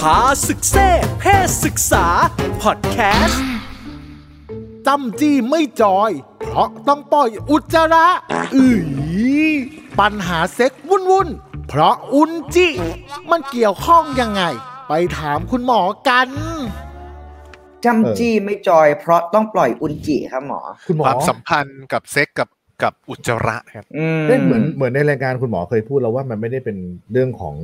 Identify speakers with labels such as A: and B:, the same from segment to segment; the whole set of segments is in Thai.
A: พาศึกเซ่เพศศึกษา พอดแคสต์
B: จำจี้ไม่จอย เพราะต้องปล่อยอุจจาระอือปัญหาเซ็กวุ่นวุ่นๆเพราะอุนจิ มันเกี่ยวข้องยังไง ไปถามคุณหมอกัน
C: จำจี้ไม่จอย เพราะต้องปล่อยอุนจิครับหมอ
D: คุณหมอ
E: ความสัมพันธ์กับเซ็กกับกับอุจจาระครับ
C: อืม
D: เอ๊ะเหมือนเหมือนในรายการคุณหมอเคยพูดแล้วว่ามันไม่ได้เป็นเรื่องของ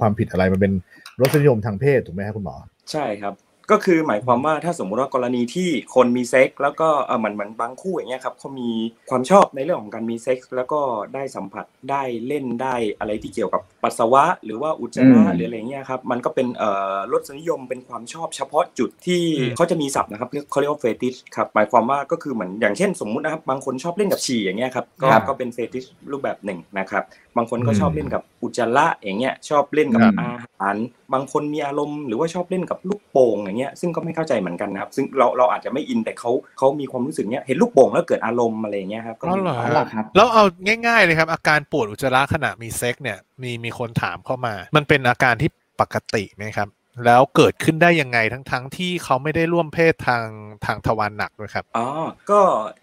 D: ความผิดอะไรมันเป็น รสนิยมทางเพศถูกไหมครับคุณหมอ
F: ใช่ครับ ก็คือหมายความว่าถ้าสมมุติว่ากรณีที่คนมีเซ็กส์แล้วก็เออเหมือนเหมือนบางคู่อย่างเงี้ยครับเขามีความชอบในเรื่องของการมีเซ็กส์แล้วก็ได้สัมผัสได้เล่นได้อะไรที่เกี่ยวกับปัสสาวะ หรือว่าอุจจาระ
C: อืม
F: หรืออะไรเงี้ยครับมันก็เป็นเอ่อรสนิยมเป็นความชอบเฉพาะจุดที่
E: อืม
F: เขาจะมีศัพท์นะครับเรียกเขาเรียกว่า fetish ครับหมายความว่าก็คือเหมือนอย่างเช่นสมมุตินะครับบางคนชอบเล่นกับฉี่อย่างเงี้ยครับก็
C: ครับ
F: ก็เป็น fetishรูปแบบหนึ่งนะครับ บางคนก็
D: อืม
F: ชอบเล่นกับอุจจาระอย่างเงี้ยชอบเล่นกับ
D: ครับ
F: อาหาร บางคนมีอารมณ์หรือว่าชอบเล่นกับลูกโป่งอย่างเงี้ยซึ่งก็ไม่เข้าใจเหมือนกันนะครับ ซึ่งเราเราอาจจะไม่อินแต่เขาเขามีความรู้สึกเนี้ยเห็นลูกโป่งแล้วเกิดอารมณ์อะไรอย่างเงี้ยครับก็
E: อ๋อ
F: มี
E: เหรอ
C: อ๋อเหรอครับ
E: แล้วเอาง่าย ๆเลยครับ อาการปวดอุจจาระขณะมีเซ็กเนี่ยมีมีคนถามเข้ามา มันเป็นอาการที่ปกติไหมครับ แล้วเกิดขึ้นได้ยังไงทั้งๆที่เขาไม่ได้ร่วมเพศทางทางทวารหนักด้วยครับ
F: อ๋อก็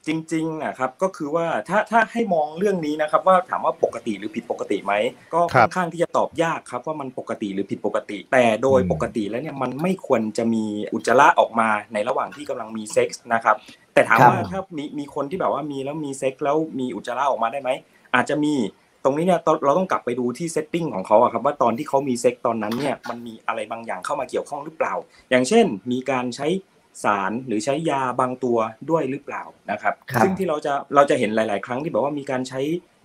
F: จริงๆนะครับก็คือว่าถ้าถ้าให้มองเรื่องนี้นะครับ ว่าถามว่าปกติหรือผิดปกติไหมก็
E: ครั
F: ค่อนข้างที่จะตอบยากครับว่ามันปกติหรือผิดปกติ แต่โดย
D: อืม
F: ปกติแล้วเนี่ยมันไม่ควรจะมีอุจจาระออกมาในระหว่างที่กำลังมีเซ็กส์นะครับแต่ถาม
C: ครับ
F: ว่าถ้ามีมีคนที่แบบว่ามีแล้วมีเซ็กส์แล้วมีอุจจาระออกมาได้ไหมอาจจะมี ตรงนี้เนี่ยเราเราต้องกลับไปดูที่ setting ของเขาอะครับว่าตอนที่เขามีเซ็กส์ตอนนั้นเนี่ยมันมีอะไรบางอย่างเข้ามาเกี่ยวข้องหรือเปล่า อย่างเช่น มีการใช้สารหรือใช้ยาบางตัวด้วยหรือเปล่านะครับ
C: ครับ
F: ซึ่งที่เราจะเราจะเห็นหลาย ๆ ครั้งที่แบบว่ามีการใช้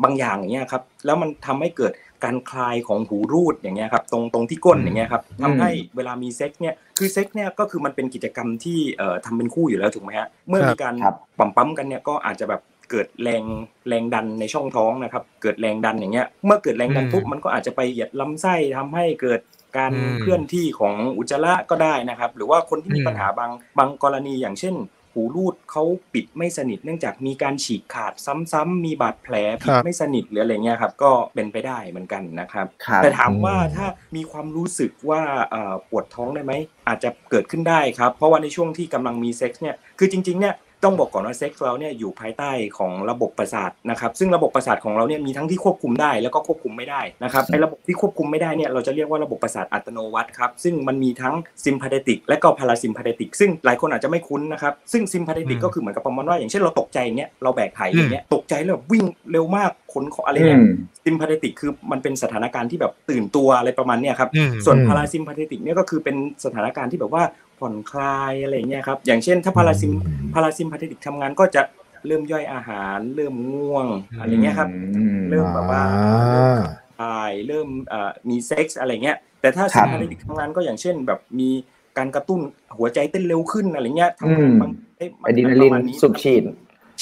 F: บางอย่างอย่างเงี้ยครับแล้วมันทำให้เกิดการคลายของหูรูดอย่างเงี้ยครับตรงตรงที่ก้นอย่างเงี้ยครับทำให้เวลามีเซ็กส์เนี่ยคือเซ็กส์เนี่ยก็คือมันเป็นกิจกรรมที่เอ่อทำเป็นคู่อยู่แล้วถูกไหมฮะเมื่อมีการ
C: ครับ
F: ปั๊มปั๊มกันเนี่ยก็อาจจะแบบ เกิดแรงแรงดันในช่องท้องนะครับ เกิดแรงดันอย่างเงี้ย เมื่อเกิดแรงดัน
E: อืม
F: ปุ๊บมันก็อาจจะไปเหยียดลำไส้ทำให้เกิดการ
E: อืม
F: เคลื่อนที่ของอุจจาระก็ได้นะครับ หรือว่าคนที่มี
E: อืม
F: ปัญหาบางบางกรณีอย่างเช่น หูรูดเขาปิดไม่สนิท เนื่องจากมีการฉีกขาดซ้ำๆมีบาดแผลปิดไม่สนิทหรืออะไรเงี้ยครับก็เป็นไปได้เหมือนกันนะครับ
C: ครับ
F: แต่ถามว่า
D: อืม
F: ถ้ามีความรู้สึกว่าเอ่อปวดท้องได้ไหมอาจจะเกิดขึ้นได้ครับ เพราะว่าในช่วงที่กำลังมีเซ็กซ์เนี่ยคือจริงๆเนี่ย ต้องบอกก่อนว่าเซ็กซ์เราเนี่ยอยู่ภายใต้ของระบบประสาทนะครับซึ่งระบบประสาทของเราเนี่ยมีทั้งที่ควบคุมได้แล้วก็ควบคุมไม่ได้นะครับไอ้ระบบที่ควบคุมไม่ได้เนี่ยเราจะเรียกว่าระบบประสาทอัตโนมัติครับซึ่งมันมีทั้งsympathetic และก็ parasympathetic ซึ่งหลายคนอาจจะไม่คุ้นนะครับซึ่ง sympathetic
E: อืม
F: ก็คือเหมือนกับประมาณว่าอย่างเช่นเราตกใจอย่างเงี้ยเราแบกไผ่อย่างเงี้ยตกใจแล้วแบบวิ่งเร็วมากขนของอะไรเนี่ยอืม sympathetic คือมันเป็นสถานการณ์ที่แบบตื่นตัวอะไรประมาณเนี้ยครับ
E: อืม
F: ส่วน
D: อืม
F: parasympathetic เนี่ยก็คือเป็นสถานการณ์ที่แบบว่า ผ่อนคลายอะไรเงี้ยครับ อย่างเช่น ถ้า parasym- parasympathetic ทำงานก็จะเริ่มย่อยอาหาร เริ่มง่วงอะไรเงี้ยครับ
C: อืม
F: เริ่มแบบว่า
D: อ่า
F: คลายเริ่มเอ่อมีเซ็กส์อะไรเงี้ย แต่ถ้า
C: ครับ
F: sympathetic ทำงานก็อย่างเช่น แบบมีการกระตุ้นหัวใจเต้นเร็วขึ้นอะไรเงี้ยทำงาน
C: อืม
F: บางเอ๊ะมัน
C: อะดรีนาลีนป
F: ระมาณนี้
C: สูบฉีด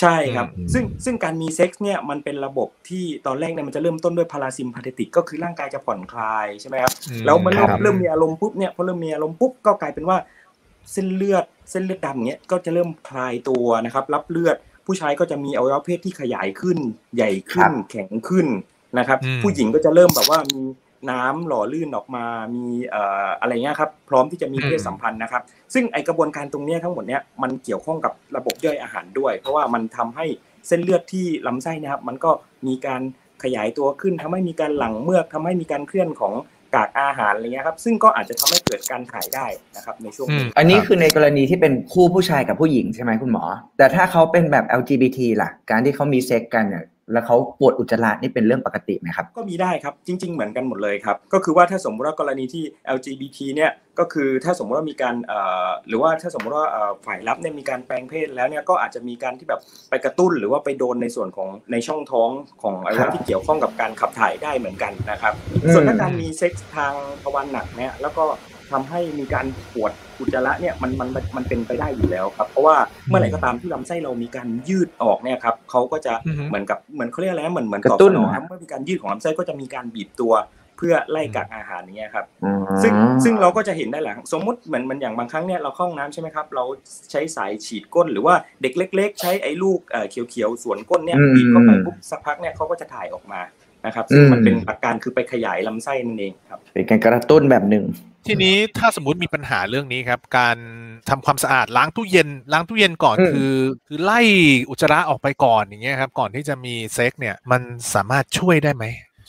F: ใช่ครับ
D: อืม
F: ซึ่งซึ่งการมีเซ็กส์เนี่ยมันเป็นระบบที่ตอนแรกเนี่ยมันจะเริ่มต้นด้วย parasympathetic ก็คือร่างกายจะผ่อนคลายใช่ไหมครับ
E: อืม
F: แล้วมันเริ่ม
D: ครับ
F: เริ่มมีอารมณ์ปุ๊บเนี่ยพอเริ่มมีอารมณ์ปุ๊บก็กลายเป็นว่า เส้นเลือดเส้นเลือดดำเนี้ยก็จะเริ่มคลายตัวนะครับ รับเลือดผู้ชายก็จะมีอวัยวะเพศที่ขยายขึ้น ใหญ่ขึ้น
C: ครับ
F: แข็งขึ้นนะครับ
E: อืม
F: ผู้หญิงก็จะเริ่มแบบว่ามีน้ำหล่อลื่นออกมา มีเอ่ออะไรเงี้ยครับ พร้อมที่จะมีเพศสัมพันธ์นะครับ ซึ่งไอกระบวนการตรงเนี้ยทั้งหมดเนี้ยมันเกี่ยวข้องกับระบบย่อยอาหารด้วย เพราะว่ามันทำให้เส้นเลือดที่ลำไส้เนะครับ มันก็มีการขยายตัวขึ้นทำให้มีการหลั่งเมือกทำให้มีการเคลื่อนของ กากอาหารอะไรเงี้ยครับ ซึ่งก็อาจจะทำให้เกิดการถ่ายได้นะครับในช่วง
E: อื
F: นี้
E: ม
C: อันนี้คือในกรณีที่เป็นคู่ผู้ชายกับผู้หญิงใช่ไหมคุณหมอ แต่ถ้าเขาเป็นแบบ LGBT ล่ะ การที่เขามีเซ็กกันเนี่ย แล้วเขาปวดอุจจาระนี่เป็นเรื่องปกติไหมครับ
F: ก็มีได้ครับจริง ๆ เหมือนกันหมดเลยครับ ก็คือว่าถ้าสมมติว่ากรณีที่ LGBT เนี่ยก็คือถ้าสมมติว่ามีการหรือว่าถ้าสมมติว่าฝ่ายรับเนี่ยมีการแปลงเพศแล้วเนี่ยก็อาจจะมีการที่แบบไปกระตุ้นหรือว่าไปโดนในส่วนของในช่องท้องของอวัยวะที่เกี่ยวข้องกับการขับถ่ายได้เหมือนกันนะครับ ส่วนถ้าการมีเซ็กส์ทางทวารหนักเนี่ยแล้วก็ ทำให้มีการปวดอุจจาระเนี่ยมันมันมันมันเป็นไปได้อยู่แล้วครับ เพราะว่าเมื่อไหร่ก็ตามที่ลำไส้เรามีการยืดออกเนี่ยครับเขาก็จะ
E: อือฮึ
F: เหมือนกับเหมือนเขาเรียกอะไรนะเหมือนเหมือน
C: กระ
F: ตอบ
C: ตุ้
F: ส
C: น
F: นอง
C: เหรอ
F: ครับเมื่อมีการยืดของลำไส้ก็จะมีการบีบตัวเพื่อไล่กักอาหารอย่างเงี้ยครับ
C: อ๋อ
F: ซึ่งซึ่งเราก็จะเห็นได้แหละสมมุติเหมือนมันอย่างบางครั้งเนี่ยเราเข้าห้องน้ำใช่ไหมครับ เราใช้สายฉีดก้นหรือว่าเด็กเล็ก ๆ ใช้ไอ้ลูกเอ่อเขียวๆสวนก้นเนี่ย
C: อืม
F: บีบเข้าไปปุ๊บสักพักเนี่ยเขาก็จะถ่ายออกมานะครับซึ่งมัน
C: อืม
F: เป็นอาการคือไปขยายลำไส้นั่นเองครับ
C: เป็นการกระตุ้นแบบหนึ่ง
E: ทีนี้ถ้าสมมติมีปัญหาเรื่องนี้ครับ การทำความสะอาดล้างตู้เย็น ล้างตู้เย็นก่อน
C: อืม
E: คือ คือไล่อุจจาระออกไปก่อนอย่างเงี้ยครับ ก่อนที่จะมีเซ็กเนี่ยมันสามารถช่วยได้ไหม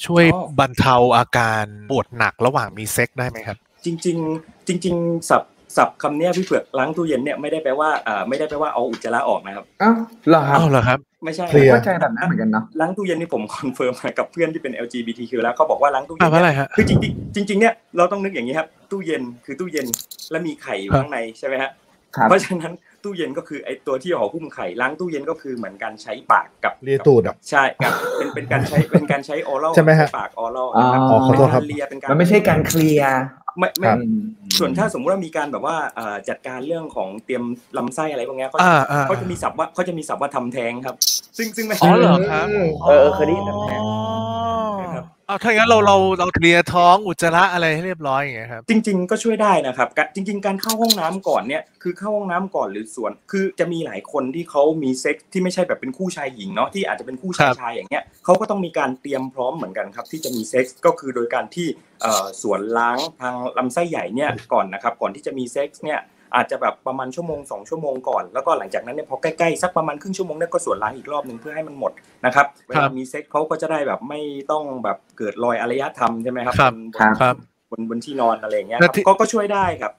E: ช่วย
F: อ๋อ
E: บรรเทาอาการปวดหนักระหว่างมีเซ็กได้ไหมครับ
F: จริง ๆ จริง ๆ ศัพท์ ศัพท์คำเนี้ยพี่เผือกล้างตู้เย็นเนี่ยไม่ได้แปลว่าอ่าไม่ได้แปลว่าเอาอุจจาระออกนะครับ
C: อ้าวเหรอครับ
E: อ้าวเหรอครับ
F: ไม่ใช่
D: clear
C: เข้าใจแบบนั้นเหมือนกันเนาะ
F: ล้างตู้เย็นนี่ผม confirm มากับเพื่อนที่เป็น LGBTQ แล้วเขาบอกว่าล้างตู้เย็น
E: อ่าว่าอะไร
F: เนี่ย
E: ฮะ
F: คือจริงๆจริงๆเนี่ยเราต้องนึกอย่างนี้ครับ ตู้เย็นคือตู้เย็นแล้วมีไข่อยู่
E: ครับ
F: ข้างในใช่ไหมฮะ
C: ครับ
F: เพราะฉะนั้น ตู้เย็นก็คือไอตัวที่ห่อหุ้มไข่ล้างตู้เย็นก็คือเหมือนการใช้ปากกับ
D: เลียตูดอะ
F: ใช่ครับเป็นเป็นการใช้เป็นการใช้ออรัล
D: ใช่ไหมฮะ
F: ปากออรัล
C: อ๋อ
F: นะครับ
D: อ๋อขอโทษครับ
F: เป็นกาเลียเป็นการ
C: มันไม่ใช่การเคลียร์
F: ไม่ไม่
D: ครับ
F: ส่วนถ้าสมมติว่ามีการแบบว่าเอ่อจัดการเรื่องของเตรียมลำไส้อะไรพวกเนี้ยเขา
E: อ่าอ่า
F: เขาจะมีศัพท์ว่าเขาจะมีศัพท์ว่าทำแท้งครับ ซึ่งซึ่งไม่
E: อ๋อเหรอครับ
C: เออเออเคยได้ยินแบบนั้น
F: ครับ
E: เอาถ้างั้นเราเราเรา clear ท้องอุจจาระอะไรให้เรียบร้อยอย่างเงี้ยครับ
F: จริง ๆ ก็ช่วยได้นะครับกะจริง ๆ การเข้าห้องน้ำก่อนเนี่ยคือเข้าห้องน้ำก่อนหรือสวน คือจะมีหลายคนที่เขามีเซ็กซ์ที่ไม่ใช่แบบเป็นคู่ชายหญิงเนาะที่อาจจะเป็นคู่ชายชายอย่างเงี้ยเขาก็ต้องมีการเตรียมพร้อมเหมือนกันครับ ที่จะมีเซ็กซ์ก็คือโดยการที่สวนล้างทางลำไส้ใหญ่เนี่ยก่อนนะครับก่อนที่จะมีเซ็กซ์เนี่ย อาจจะแบบประมาณชั่วโมงสองชั่วโมงก่อนแล้วก็หลังจากนั้นเนี่ยพอใกล้ๆสักประมาณครึ่งชั่วโมงเนี่ยก็สวนล้างอีกรอบหนึ่งเพื่อให้มันหมดนะครับเวลามีเซ็กซ์เขาก็จะได้แบบไม่ต้องแบบเกิดรอยอารยธรรมใช่ไหมครับ
E: ครับ
F: บน
C: ครับ
E: ครับ
F: บนบนที่นอนอะไรอย่างเงี้ยครับ
E: แล้วที่
F: ก็ก็ช่วยได้ครับ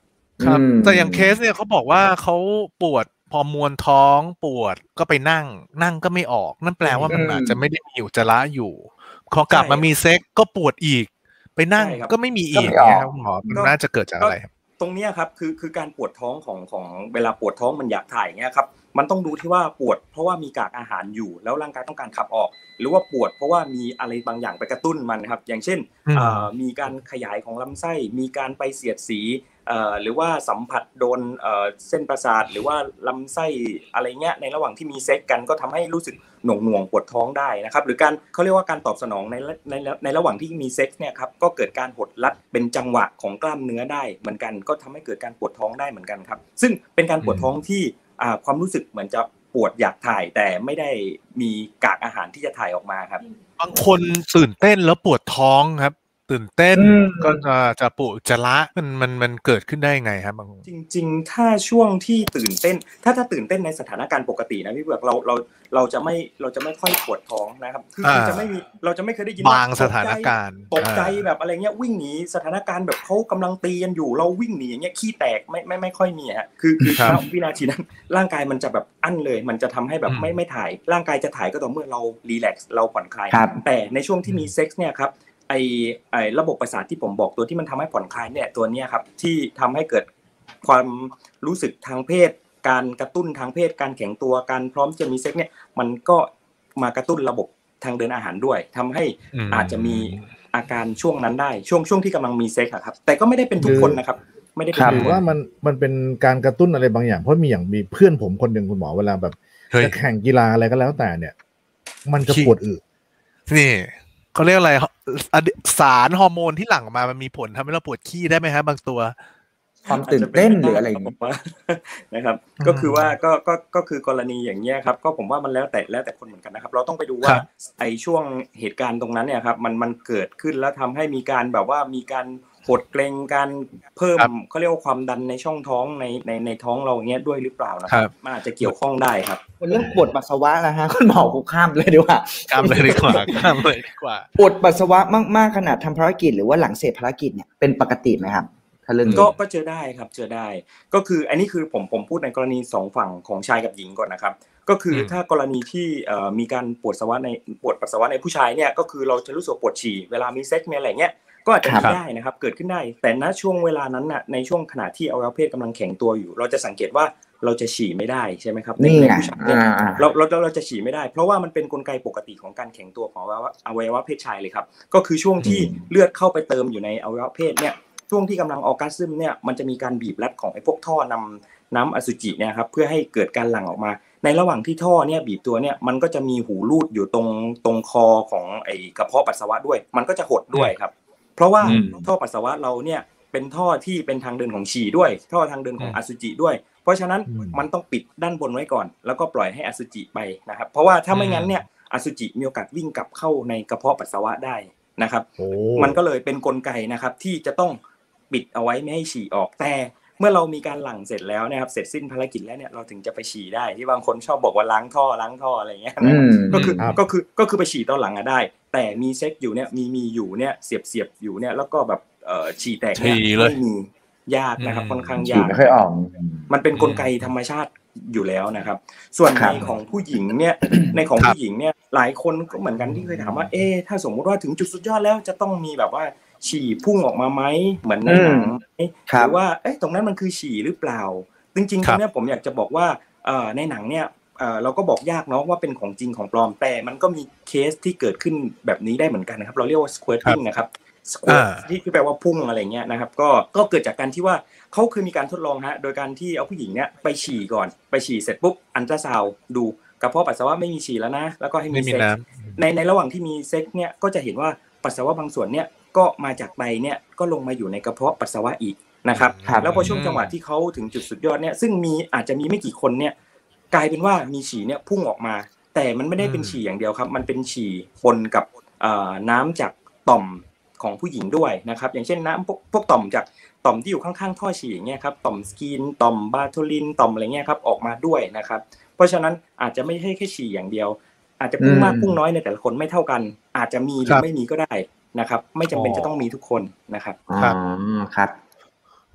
E: ครับ
C: อืม
E: แต่อย่างเคสเนี่ยเขาบอกว่าเขาปวดพอมวนท้องปวดก็ไปนั่ง นั่งก็ไม่ออก นั่นแปลว่ามัน
C: อืม
E: อาจจะไม่ได้มีอุจจาระอยู่พอกลับมามีเซ็กก็ปวดอีก ไปนั่ง
F: ใช่ครับ
E: ก็ไม่มีอีก
C: ก็ไม่ออก
E: เนี่ยครับคุณหมอมันน่าจะเกิดจากอะไรครับ
F: ตรงเนี้ยครับคือคือการปวดท้องของของเวลาปวดท้องมันอยากถ่ายเงี้ยครับ มันต้องดูที่ว่าปวด เพราะว่ามีกากอาหารอยู่ แล้วร่างกายต้องการขับออก หรือว่าปวด เพราะว่ามีอะไรบางอย่างไปกระตุ้นมันครับ อย่างเช่น
E: อืม
F: เอ่อมีการขยายของลำไส้ มีการไปเสียดสีเอ่อหรือว่าสัมผัสโดนเอ่อเส้นประสาท หรือว่าลำไส้อะไรเงี้ยในระหว่างที่มีเซ็กกันก็ทำให้รู้สึกหน่วงหน่วงๆปวดท้องได้นะครับ หรือการเขาเรียกว่าการตอบสนองในในในในระหว่างที่มีเซ็กเนี่ยครับก็เกิดการหดรัดเป็นจังหวะของกล้ามเนื้อได้เหมือนกัน ก็ทำให้เกิดการปวดท้องได้เหมือนกันครับ ซึ่งเป็นการปวดท้องที่อ่า ความรู้สึกเหมือนจะปวดอยากถ่ายแต่ไม่ได้มีกากอาหารที่จะถ่ายออกมาครับ
E: บางคนตื่นเต้นแล้วปวดท้องครับ ตื่นเต้น
C: อืม
E: ก็จะจะปวดอุจจาระมันมันมันเกิดขึ้นได้ยังไงครับบาง
F: จริง ๆ ถ้าช่วงที่ตื่นเต้น ถ้าถ้าตื่นเต้นในสถานการณ์ปกตินะพี่เบือกเราเราเราจะไม่เราจะไม่ค่อยปวดท้องนะครับคือคือ
E: อ่า
F: จะไม่มีเราจะไม่เคยได้ยิน
E: บา
F: ว่
E: งสถานการณ์
F: ตกใจ
E: อ่า
F: แบบอะไรเงี้ยวิ่งหนีสถานการณ์แบบเขากำลังตีกันอยู่เราวิ่งหนีอย่างเงี้ยขี้แตกไม่ไม่ไม่ค่อยมีฮะคือคือ
E: ครับ
F: ณวินาทีนั้นร่างกายมันจะแบบอั้นเลย มันจะทำให้แบบ
E: อืม
F: ไม่ไม่ถ่าย ร่างกายจะถ่ายก็ต่อเมื่อเรา relax เราผ่อนคลาย
C: ครับ
F: แต่ในช่วงที่มีเซ็กซ์เนี่ยครับ ไอไอระบบประสาทที่ผมบอกตัวที่มันทำให้ผ่อนคลายเนี่ยตัวเนี้ยครับที่ทำให้เกิดความรู้สึกทางเพศ การกระตุ้นทางเพศ การแข็งตัวการพร้อมจะมีเซ็กซ์เนี่ยมันก็มากระตุ้นระบบทางเดินอาหารด้วยทำให้อาจจะมีอาการช่วงนั้นได้ช่วงช่วงที่กำลังมีเซ็กซ์อะครับ แต่ก็ไม่ได้เป็นทุกคนนะครับ ไม่ได้เป็น
C: ครับ
F: ทุ
D: ห
F: ก
D: รือ
F: คน
D: ว่ามันมันเป็นการกระตุ้นอะไรบางอย่างเพราะมีอย่างมีเพื่อนผมคนหนึ่งคุณหมอเวลาแบบ
E: เฮ้ย
D: จะแข่งกีฬาอะไรก็แล้วแต่เนี่ย มันจะ
E: ขี้
D: ปวดอึ
E: นี่ เขาเรียกอะไรอะดสารฮอร์โมนที่หลั่งออกมามันมีผลทำให้เราปวดขี้ได้ไหมครับบางตัว
C: ความตื่นเต้นหรืออะไรอย่าง
F: ผ
C: นี้
F: มว่านะครับ ก็คือว่าก็ก็ก็คือกรณีอย่างเงี้ยครับ ก็ผมว่ามันแล้วแต่แล้วแต่คนเหมือนกันนะครับ เราต้องไปดูว่า
E: ครับ
F: ไอ้ช่วงเหตุการณ์ตรงนั้นเนี่ยครับ มันมันเกิดขึ้นแล้วทำให้มีการแบบว่ามีการ หดเกรงการเพิ่มเขาเรียกว่าความดันในช่องท้องในในในท้องเราอย่างเงี้ยด้วยหรือเปล่านะค
E: ครั
F: รับมันอาจจะเกี่ยวข้องได้ครับ
C: เรื่องปวดปัสสาวะนะฮะคุณหมอกูข้ามเลยดีกว่า
E: ข้ามเลยดีกว่าข้ามเลยดีกว่า
C: ปวดปัสสาวะมากๆขนาดทำภารกิจหรือว่าหลังเสร็จภารกิจเนี่ยเป็นปกติไหมครับถ้าเรื่องนี้
F: ก็ก็เจอได้ครับเจอได้ ก็คืออันนี้คือผมผมพูดในกรณีสองฝั่งของชายกับหญิงก่อนนะครับ ก็คืออ
E: ม
F: ถ้ากรณีที่เอ่อมีการปวดปัสสาวะในปวดปัสสาวะในผู้ชายเนี่ยก็คือเราจะรู้สึกปวดฉี่เวลามีเซ็กซ์มีอะไรเงี้ย ก็อาจจะ
C: ครั
F: มี
C: บ
F: ได้นะครับ เกิดขึ้นได้ แต่ณช่วงเวลานั้นน่ะในช่วงขณะที่อวัยวะเพศกำลังแข็งตัวอยู่ เราจะสังเกตว่าเราจะฉี่ไม่ได้ใช่ไหมครับใน
C: นี่
F: ใน
C: ไง
F: ผู้ชายเนี่ย
C: อ่าอ่า
F: เราเราเราเราจะฉี่ไม่ได้ เพราะว่ามันเป็นกลไกปกติของการแข็งตัวของอวัยวะอวัยวะเพศชายเลยครับ ก็คือช่วงที่เลือดเข้าไปเติมอยู่ในอวัยวะเพศเนี่ยช่วงที่กำลังออร์กัสซึมเนี่ยมันจะมีการบีบรัดของไอ้พวกท่อนำน้ำอสุจิเนี่ยครับเพื่อให้เกิดการหลั่งออกมา ในระหว่างที่ท่อเนี่ยบีบตัวเนี่ยมันก็จะมีหูรูดอยู่ตรงตรงคอของไอ้กระเพาะปัสสาวะด้วย มันก็จะหดด้วยครับ เพราะว่า
E: อืม
F: ท่อปัสสาวะเราเนี่ยเป็นท่อที่เป็นทางเดินของฉี่ด้วย ท่อทางเดินของ
E: อืม
F: อสุจิด้วย เพราะฉะนั้น
D: อืม
F: มันต้องปิดด้านบนไว้ก่อน แล้วก็ปล่อยให้อสุจิไปนะครับ เพราะว่าถ้าไม่งั้นเนี่ยอสุจิมีโอกาสวิ่งกลับเข้าในกระเพาะปัสสาวะได้นะครับ
D: โอ้
F: มันก็เลยเป็นกลไกนะครับที่จะต้องปิดเอาไว้ไม่ให้ฉี่ออกแต่เมื่อเรามีการหลั่งเสร็จแล้วนะครับเสร็จสิ้นภารกิจแล้วเนี่ยเราถึงจะไปฉี่ได้ที่บางคนชอบบอกว่าล้างท่อล้างท่ออะไรอย่างเงี้ย
C: อื
F: นะครับ
C: ม
F: ก็คือ
D: ครับ
F: ก็คือก็คือไปฉี่ตอนหลังอะได้ แต่มีเซ็กอยู่เนี่ยมีมีอยู่เนี่ยเสียบเสียบอยู่เนี่ยแล้วก็แบบเอ่อฉี่แตกเนี่ย
E: ฉี่เลย
F: ไม่มียากนะครับ
E: อืม
F: ค่อนข้าง
C: ฉี่
F: ยาก
C: ไม่ค่อยออก
F: มันเป็นกลไกธรรมชาติอยู่แล้วนะครับ ส่วน
C: ครั
F: ใน
C: บ
F: ของผู้หญิงเนี่ยในของ
E: ครับ
F: ผู้หญิงเนี่ยหลายคนก็เหมือนกันที่เคยถามว่าเอ๊ะถ้าสมมุติว่าถึงจุดสุดยอดแล้วจะต้องมีแบบว่าฉี่พุ่งออกมาไหมเหมือนในหนังไหม
C: ครั
F: ห
C: บ
F: รือว่าเอ๊ะตรงนั้นมันคือฉี่หรือเปล่า จริงๆ
E: ค
F: ต
E: รั
F: ร
E: บ
F: งเนี้ยผมอยากจะบอกว่าเอ่อในหนังเนี่ย เอ่อเราก็บอกยากเนาะว่าเป็นของจริงของปลอมแต่มันก็มีเคสที่เกิดขึ้นแบบนี้ได้เหมือนกันนะครับ เราเรียกว่า squirting นะครับ squirt
E: อ่า
F: ที่ที่แปลว่าพุ่งอะไรเงี้ยนะครับ ก็ก็เกิดจากการที่ว่าเขาเคยมีการทดลองฮะโดยการที่เอาผู้หญิงเนี่ยไปฉี่ก่อนไปฉี่เสร็จปุ๊บอัลตราซาวด์ดูกระเพาะปัสสาวะไม่มีฉี่แล้วนะ แล้วก็ให้มี
E: ไม่มี
F: เซ็ก
E: นะ
F: ในในระหว่างที่มีเซ็กเนี่ยก็จะเห็นว่าปัสสาวะบางส่วนเนี่ยก็มาจากไตเนี่ยก็ลงมาอยู่ในกระเพาะปัสสาวะอีกนะครับ
C: ครับ
F: แล้วพอช่วงจังหวะที่เขาถึงจุดสุดยอดเนี่ยซึ่งมีอาจจะมีไม่กี่คนเนี่ย กลายเป็นว่ามีฉี่เนี่ยพุ่งออกมา แต่มันไม่ได้เป็นฉี่อย่างเดียวครับ มันเป็นฉี่ปนกับเอ่อน้ำจากต่อมของผู้หญิงด้วยนะครับ อย่างเช่นน้ำพวกพวกต่อมจากต่อมที่อยู่ข้างๆท่อฉี่อย่างเงี้ยครับต่อมสกินต่อมบาโทลินต่อมอะไรเงี้ยครับออกมาด้วยนะครับ เพราะฉะนั้นอาจจะไม่ใช่แค่ฉี่อย่างเดียว อาจจะพุ่งมาก
C: อืม
F: พุ่งน้อยในแต่ละคนไม่เท่ากัน อาจจะมีหรื
E: ครั
F: อบไม่มีก็ได้นะครับ ไม่จำเป็น
E: อ๋อ
F: จะต้องมีทุกคนนะครับ
C: อ๋อ
E: ครับ
C: ครับำ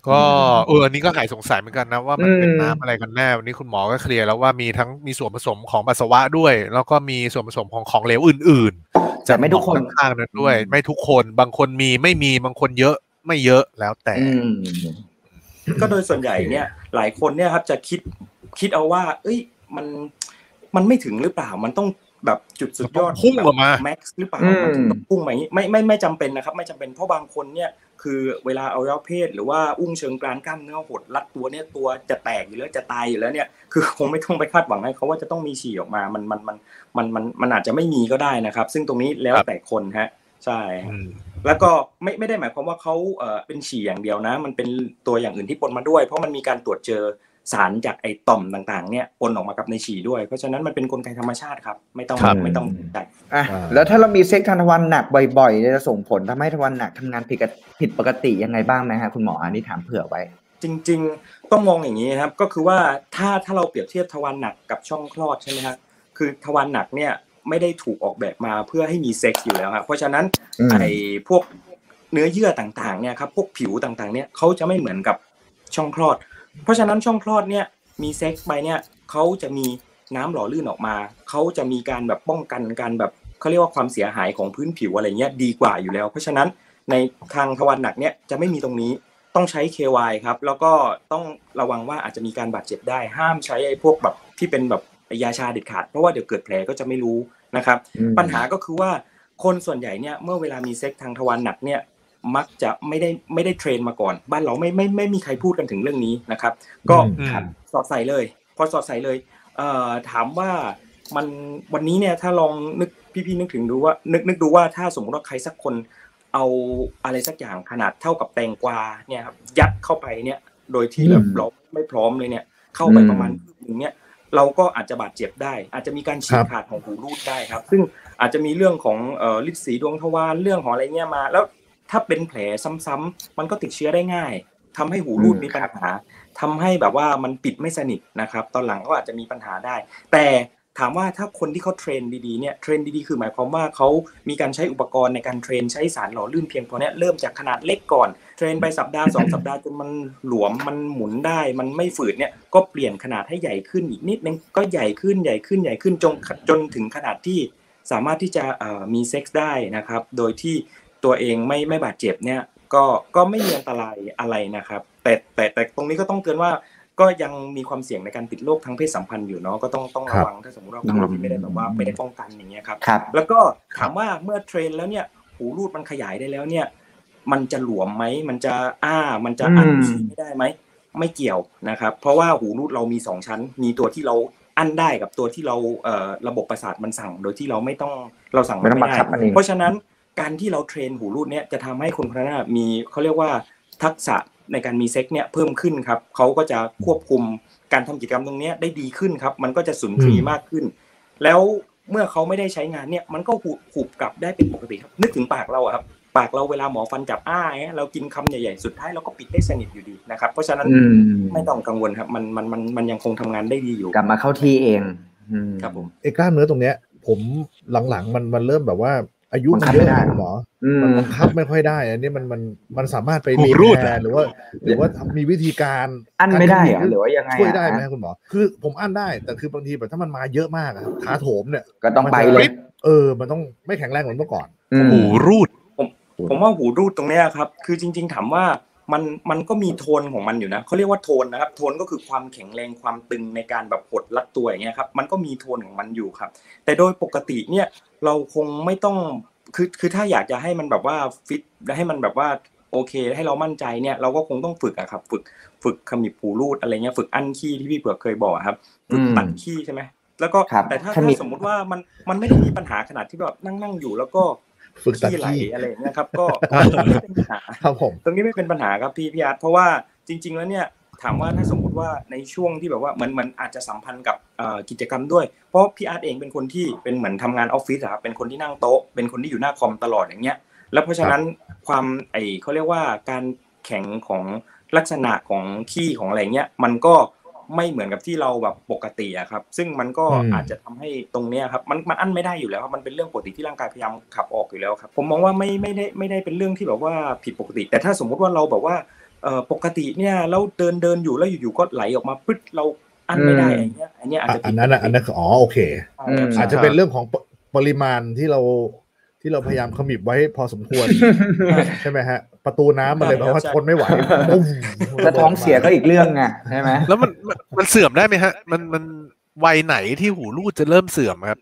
E: ก็เอออันนี้ก็หายสงสัยเหมือนกันนะว่ามันเป็น
C: อืม
E: น้ำอะไรกันแน่วันนี้คุณหมอก็เคลียร์แล้วว่ามีทั้งมีส่วนผสมของปัสสาวะด้วย แล้วก็มีส่วนผสมของของเหลวอื่นๆ
C: แต่ไม่ทุกคน
E: ข้างๆนั้นด้วย ไม่ทุกคนบางคนมีไม่มีบางคนเยอะไม่เยอะแล้วแต่
C: อืม
F: ก็โดยส่วนใหญ่เนี่ย หลายคนเนี่ยครับจะคิดคิดเอาว่า เอ้ยมันมันไม่ถึงหรือเปล่ามันต้องแบบจุดสุดยอด
E: พุ่งออกมา
F: แม็กซ์หรือเปล่า
C: อืม
F: มันถึงต้องพุ่งมาอย่างนี้ไม่ไม่ไม่จำเป็นนะครับ ไม่จำเป็นเพราะบางคนเนี่ย คือเวลาเอายเพศ หรือว่าอุ้งเชิงกรานกล้ามเนื้อหดรัดตัวเนี่ยตัวจะแตกอยู่แล้วจะตายอยู่แล้วเนี่ยคือคงไม่ต้องไปคาดหวังให้เขาว่าจะต้องมีฉี่ออกมา มันมันมันมันมันมันอาจจะไม่มีก็ได้นะครับ ซึ่งตรงนี้แล้ว
E: ครับ
F: แต่คนฮะใช่
E: อืม
F: แล้วก็ไม่ไม่ได้หมายความว่าเขาเอ่อเป็นฉี่อย่างเดียวนะ มันเป็นตัวอย่างอื่นที่ปนมาด้วย เพราะมันมีการตรวจเจอ สารจากไอ้ต่อมต่างๆ เนี่ยปนออกมากับในฉี่ด้วย เพราะฉะนั้นมันเป็นกลไกธรรมชาติครับ ไม่ต้อง
E: ครับ
F: ไม่ต้องใจ
C: อะ
D: อ่า
C: แล้วถ้าเรามีเซ็กทางทวารหนักบ่อยๆจะส่งผลทำให้ทวารหนักทำงานผิดกับผิดปกติยังไงบ้างไหมฮะคุณหมออันนี้ถามเผื่อไว้
F: จริง ๆ ต้องมองอย่างนี้นะครับ ก็คือว่าถ้าถ้าเราเปรียบเทียบทวารหนักกับช่องคลอดใช่ไหมครับคือทวารหนักเนี่ยไม่ได้ถูกออกแบบมาเพื่อให้มีเซ็กซ์อยู่แล้วครับเพราะฉะนั้น
C: อืม
F: ไอ้พวกเนื้อเยื่อต่างๆเนี่ยครับพวกผิวต่างๆเนี่ยเขาจะไม่เหมือนกับช่องคลอด เพราะฉะนั้นช่องคลอดเนี่ยมีเซ็กซ์ไปเนี่ยเขาจะมีน้ำหล่อลื่นออกมาเขาจะมีการแบบป้องกันการแบบเขาเรียกว่าความเสียหายของพื้นผิวอะไรเงี้ยดีกว่าอยู่แล้ว เพราะฉะนั้นในทางทวารหนักเนี่ยจะไม่มีตรงนี้ต้องใช้ KY ครับ แล้วก็ต้องระวังว่าอาจจะมีการบาดเจ็บได้ ห้ามใช้ไอ้พวกแบบที่เป็นแบบยาชาเด็ดขาด เพราะว่าเดี๋ยวเกิดแผลก็จะไม่รู้นะครับ
C: อืม
F: ปัญหาก็คือว่าคนส่วนใหญ่เนี่ยเมื่อเวลามีเซ็กทางทวารหนักเนี่ย มักจะไม่ได้ไม่ได้เทรนมาก่อน บ้านเราไม่ไม่ไม่มีใครพูดกันถึงเรื่องนี้นะครับ ก็
E: อืม
F: สอดใส่เลย พอสอดใส่เลยเอ่อถามว่ามันวันนี้เนี่ยถ้าลองนึกพี่ๆนึกถึงดูว่า นึกนึกดูว่าถ้าสมมติว่าใครสักคนเอาอะไรสักอย่างขนาดเท่ากับแตงกวาเนี่ยครับยัดเข้าไปเนี่ยโดยที่แบบ
C: อืม
F: เราไม่พร้อมเลยเนี่ย เข้าไป
C: อืม
F: ประมาณครึ่งหนึงเนี่ยเราก็อาจจะบาดเจ็บได้ อาจจะมีการฉีกขาดของหูรูดได้ครับ ซึ่งอาจจะมีเรื่องของเอ่อฤทธิ์สีดวงทวารเรื่องของอะไรเงี้ยมา แล้ว ถ้าเป็นแผลซ้ำๆมันก็ติดเชื้อได้ง่ายทำให้หูรูด
C: อืม
F: มีปัญหาทำให้แบบว่ามันปิดไม่สนิทนะครับ ตอนหลังก็อาจจะมีปัญหาได้ แต่ถามว่าถ้าคนที่เขา train ดีๆเนี่ย train ดีๆคือหมายความว่าเขามีการใช้อุปกรณ์ในการ train ใช้สารหล่อลื่นเพียงพอเนี้ยเริ่มจากขนาดเล็กก่อน train ไปสัปดาห์สองสัปดาห์จนมันหลวมมันหมุนได้ มันไม่ฝืดเนี่ยก็เปลี่ยนขนาดให้ใหญ่ขึ้นอีกนิดนึงก็ใหญ่ขึ้นใหญ่ขึ้นใหญ่ขึ้นจนจนถึงขนาดที่สามารถที่จะเอ่อมีเซ็กส์ได้นะครับ โดยที่ ตัวเองไม่ไม่บาดเจ็บเนี่ยก็ก็ไม่มีอันตรายอะไรนะครับ แต่แต่แต่ตรงนี้ก็ต้องเตือนว่าก็ยังมีความเสี่ยงในการติดโรคทางเพศสัมพันธ์อยู่เนาะก็ต้องต้อง
D: ครั
F: ระ
D: บ
F: วังถ้าสมมติว่า
C: ต้องระวัง
F: ที่ไม่ได้แบบว่าไม่ได้ป้องกันอย่างเงี้ยครับ
C: ครับ
F: แล้วก็ถามว่าเมื่อเทรนแล้วเนี่ยหูรูดมันขยายได้แล้วเนี่ย มันจะหลวมไหมมันจะอ้ามันจะอั้น
C: อืม
F: ฉี่ไม่ได้ไหมไม่เกี่ยวนะครับ เพราะว่าหูรูดเรามีสองชั้น มีตัวที่เราอั้นได้กับตัวที่เราเอ่อระบบประสาทมันสั่ง โดยที่เราไม่ต้องเราสั่ง
C: ไม่ได้ต้องบังคับมันเอง
F: เพราะฉะนั้น การที่เรา train หูรูดเนี่ยจะทำให้คนคนนั้นนะมีเขาเรียกว่าทักษะในการมีเซ็กเนี่ยเพิ่มขึ้นครับเขาก็จะควบคุมการทำกิจกรรมตรงเนี้ยได้ดีขึ้นครับ มันก็จะสุนทรี
D: อืม
F: มากขึ้น แล้วเมื่อเขาไม่ได้ใช้งานเนี่ยมันก็หุบหุบกลับได้เป็นปกติครับ นึกถึงปากเราอะครับปากเราเวลาหมอฟันจับอ้าเงี้ยเรากินคำใหญ่ๆสุดท้ายเราก็ปิดได้สนิทอยู่ดีนะครับเพราะฉะนั้น
C: อืม
F: ไม่ต้องกังวลครับ มันมันมันมันยังคงทำงานได้ดีอยู่
C: กลับมาเข้าที่เองอืม
F: ครับผม
D: ไอ้กล้ามเนื้อตรงเนี้ย ผมหลังๆมันมันเริ่มแบบว่า อายุ
C: บั
D: มั
C: ง
D: น
C: คับ
D: เยอะ
C: ไม่ได้
D: นะคุณหมอ
C: อื
D: มัน
C: ม
D: บังคับไม่ค่อยได้ อันนี้มันมันมันสามารถไป
E: หู
D: รี
E: รูด
D: แพร์หรือว่า หรือว่ามีวิธีการ
C: อั้นไม่ได้เหรอ
D: การ
C: หรือว่ายังไง
D: ช่วยได้
C: อะ
D: ไหมคุณหมอ คือผมอั้นได้ แต่คือบางทีแบบถ้ามันมาเยอะมากอะขาโถมเนี่ย
C: ก็ต้องไปเลย
D: เออ มันต้องไม่แข็งแรงเหมือนเมื่อก่อน
C: อืม
E: หูรูด
F: ผมว่าหูรูดตรงเนี้ยครับ คือจริง ๆ ถามว่า มันมันก็มีโทนของมันอยู่นะเขาเรียกว่าโทนนะครับโทนก็คือความแข็งแรงความตึงในการแบบหดรัดตัวอย่างเงี้ยครับมันก็มีโทนของมันอยู่ครับ แต่โดยปกติเนี่ยเราคงไม่ต้องคือคือถ้าอยากจะให้มันแบบว่าฟิตและให้มันแบบว่าโอเค ให้เรามั่นใจเนี่ยเราก็คงต้องฝึกอะครับ ฝึกฝึกขมิบหูรูดอะไรเงี้ยฝึกอั้นขี้ที่พี่เผือกเคยบอกอะครับฝึก
C: อืม
F: ตัดขี้ใช่ไหมแล้วก็
C: ครับ
F: แต่ถ้า
C: ขมิบ
F: ถ้าสมมุติว่ามันมันไม่ได้มีปัญหาขนาดที่แบบนั่งนั่งอยู่แล้วก็
D: ฝึกตัด
F: ขี้ไหล
D: ขี้
F: อะไรอย่างเงี้ยครับ ก็ไม่เป็นปัญหา
D: ครับผม
F: ตรงนี้ไม่เป็นปัญหาครับพี่พี่อาร์ตเพราะว่าจริง ๆ แล้วเนี่ยถามว่าถ้าสมมุติว่าในช่วงที่แบบว่าเหมือนเหมือนอาจจะสัมพันธ์กับเอ่อกิจกรรมด้วย เพราะพี่อาร์ตเองเป็นคนที่เป็นเหมือนทำงานออฟฟิศอะครับเป็นคนที่นั่งโต๊ะ เป็นคนที่อยู่หน้าคอมตลอดอย่างเงี้ย แล้วเพราะฉะนั้นความไอเขาเรียกว่าการแข็งของลักษณะของขี้ของอะไรเงี้ยมันก็ ไม่เหมือนกับที่เราแบบปกติอะครับ ซึ่งมันก็
D: อืม
F: อาจจะทำให้ตรงเนี้ยครับมันมันอั้นไม่ได้อยู่แล้วครับมันเป็นเรื่องปกติที่ร่างกายพยายามขับออกอยู่แล้วครับผมมองว่าไม่ไม่ได้ไม่ได้เป็นเรื่องที่แบบว่าผิดปกติ แต่ถ้าสมมุติว่าเราแบบว่าเอ่อปกติเนี่ยแล้วเดินเดินอยู่แล้วอยู่ๆก็ไหลออกมาปึ๊ดเราอั้นไม่ได้
C: อืม
F: อันเนี้ยอันเนี้ยอาจ
D: อะ
F: จะผิ
D: อั
F: ด
D: นนั้นอะอันนั้นคืออ๋อโอเค
C: อืม
D: อาจจะเป็นเรื่องของปปริมาณที่เรา ที่เราพยายามขมิบไว้พอสมควร ใช่ไหมฮะ ประตูน้ำมันเลยแบบว่าทนไม่ไหวปุ้ม
C: ถ้าท้องเสียก็อีกเรื่องไงใช่ไหม
E: แล้วมันมันมันเสื่อมได้ไหมฮะ มันมันวัยไหนที่หูรูดจะเริ่มเสื่อมครับ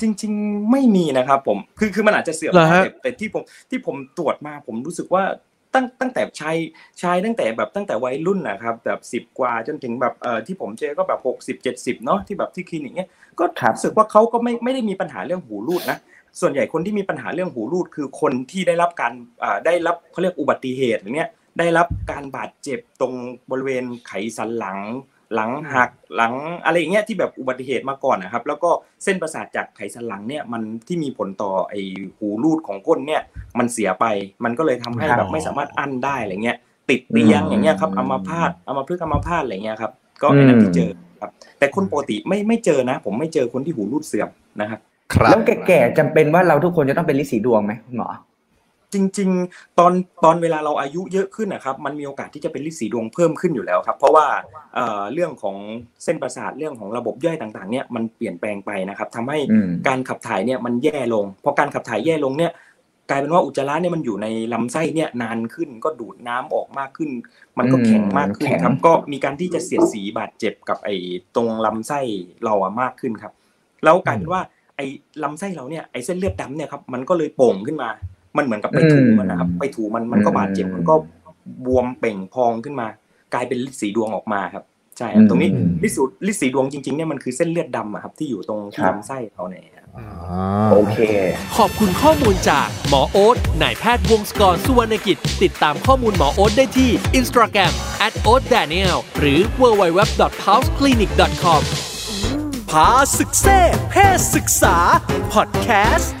F: จริง ๆ ไม่มีนะครับ ผมคือคือมันอาจจะเสื่อม
E: เหรอ
F: ได้
E: ฮะ
F: แต่แต่ที่ผมที่ผมตรวจมาผมรู้สึกว่าตั้งตั้งแต่ชายชายตั้งแต่แบบตั้งแต่วัยรุ่นนะครับแบบสิบ10กว่าจนถึงแบบเอ่อที่ผมเจอก็แบบหกสิบเจ็ดสิบเนาะที่แบบที่คลินิกเนี้ยก็
C: ครับ
F: รู้สึกว่าเขาก็ไม่ไม่ได้มีปัญหาเรื่องหูรูดนะ ส่วนใหญ่คนที่มีปัญหาเรื่องหูรูดคือคนที่ได้รับการอ่าได้รับเขาเรียกอุบัติเหตุอย่างเนี้ยได้รับการบาดเจ็บตรงบริเวณไขสันหลัง หลังหักหลังอะไรอย่างเงี้ยที่แบบอุบัติเหตุมาก่อนนะครับ แล้วก็เส้นประสาทจากไขสันหลังเนี่ยมันที่มีผลต่อไอหูรูดของก้นเนี่ยมันเสียไปมันก็เลยทำให้
C: ครับ
F: แบบไม่สามารถอั้นได้อะไรเงี้ยติดเตียง
C: อืม
F: อย่างเงี้ยครับอัมาพาตอัมาพฤกษ์อัมาพาตอะไรเงี้ยครับก็ไอ้นั่น
C: อืม
F: ที่เจอครับ แต่คนปกติไม่ไม่เจอนะ ผมไม่เจอคนที่หูรูดเสื่อมนะครับ
E: ครับ
C: แล้วแก่ๆจำเป็นว่าเราทุกคนจะต้องเป็นลิสีดวงไหมคุณหมอ
F: จริง ๆ ตอนตอนเวลาเราอายุเยอะขึ้นนะครับ มันมีโอกาสที่จะเป็นลิสีดวงเพิ่มขึ้นอยู่แล้วครับ เพราะว่าเอ่อเรื่องของเส้นประสาทเรื่องของระบบย่อยต่างๆ เนี่ยมันเปลี่ยนแปลงไปนะครับทำให้
C: อืม
F: การขับถ่ายเนี่ยมันแย่ลงพอการขับถ่ายแย่ลงเนี่ยกลายเป็นว่าอุจจาระเนี่ยมันอยู่ในลำไส้เนี่ยนานขึ้นก็ดูดน้ำออกมากขึ้น มันก็แข็งมากขึ้น
C: แข็ง
F: ครับก็มีการที่จะเสียดสีบาดเจ็บกับไอ้ตรงลำไส้เราอะมากขึ้นครับ แล้วกลายเป็นว่าไอ้ ลำไส้เราเนี่ยไอ้เส้นเลือดดำเนี่ยครับมันก็เลยโป่งขึ้นมา มันเหมือนกับไปถูมันนะครับ ไปถูมันมันก็บาดเจ็บมันก็บวมเป่งพองขึ้นมา กลายเป็นฤทธิ์สีดวงออกมาครับใช่ครับตรงนี้
C: อืม
F: ฤทธิ์สูฤทธิ์สีดวงจริงๆเนี่ยมันคือเส้นเลือดดำอะครับที่อยู่ตรงที่
C: ครับ
F: ลำไส้เราเนี่ยครับ
D: อ่า
C: โอเค
A: ขอบคุณข้อมูลจากหมอโอ๊ตนายแพทย์วงศกรสุวรรณกิจ ติดตามข้อมูลหมอโอ๊ตได้ที่ Instagram at o a t d a n i e l หรือ www.houseclinic.com พาศึกเซ่เพศศึกษา พอดแคสต์